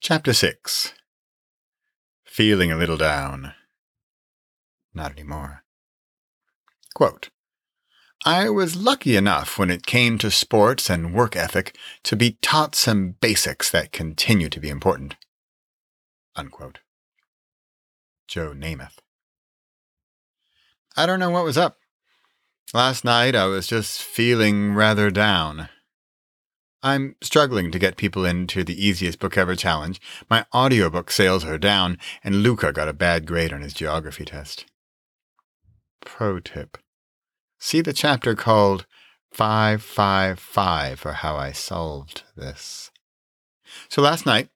Chapter 6 Feeling a little down. Not anymore. Quote I was lucky enough when it came to sports and work ethic to be taught some basics that continue to be important. Unquote. Joe Namath. I don't know what was up. Last night I was just feeling rather down. I'm struggling to get people into the easiest book ever challenge. My audiobook sales are down, and Luca got a bad grade on his geography test. Pro tip See the chapter called 555 for how I solved this. So last night,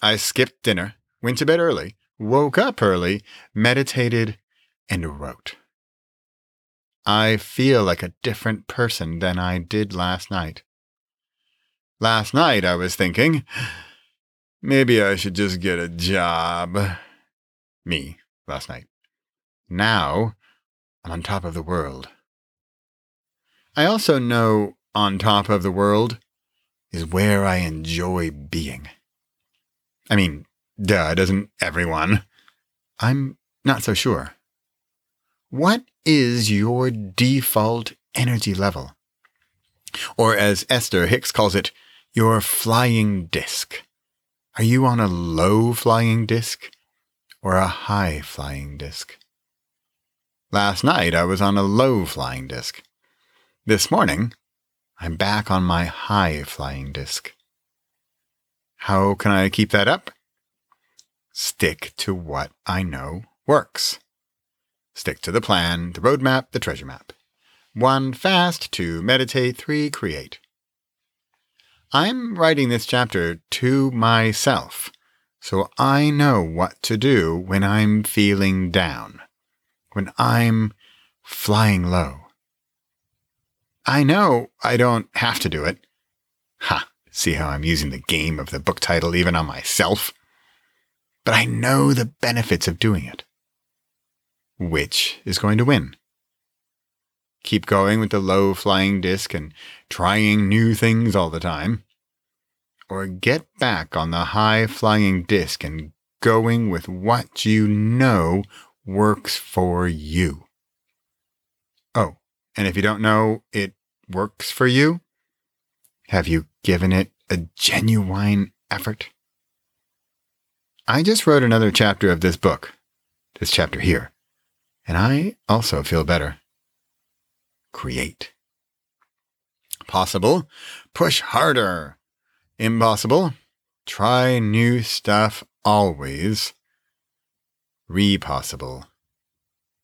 I skipped dinner, went to bed early, woke up early, meditated, and wrote. I feel like a different person than I did last night. Last night I was thinking, maybe I should just get a job. Me, last night. Now, I'm on top of the world. I also know on top of the world is where I enjoy being. I mean, duh, doesn't everyone? I'm not so sure. What is your default energy level? Or as Esther Hicks calls it, your flying disc. Are you on a low flying disc or a high flying disc? Last night I was on a low flying disc. This morning, I'm back on my high flying disc. How can I keep that up? Stick to what I know works. Stick to the plan, the roadmap, the treasure map. One, fast. Two, meditate. Three, create. I'm writing this chapter to myself, so I know what to do when I'm feeling down, when I'm flying low. I know I don't have to do it. Ha, see how I'm using the game of the book title even on myself? But I know the benefits of doing it. Which is going to win? keep going with the low flying disc and trying new things all the time, or get back on the high flying disc and going with what you know works for you. Oh, and if you don't know it works for you, have you given it a genuine effort? I just wrote another chapter of this book, this chapter here, and I also feel better create. Possible, push harder. Impossible, try new stuff always. Repossible,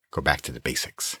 go back to the basics.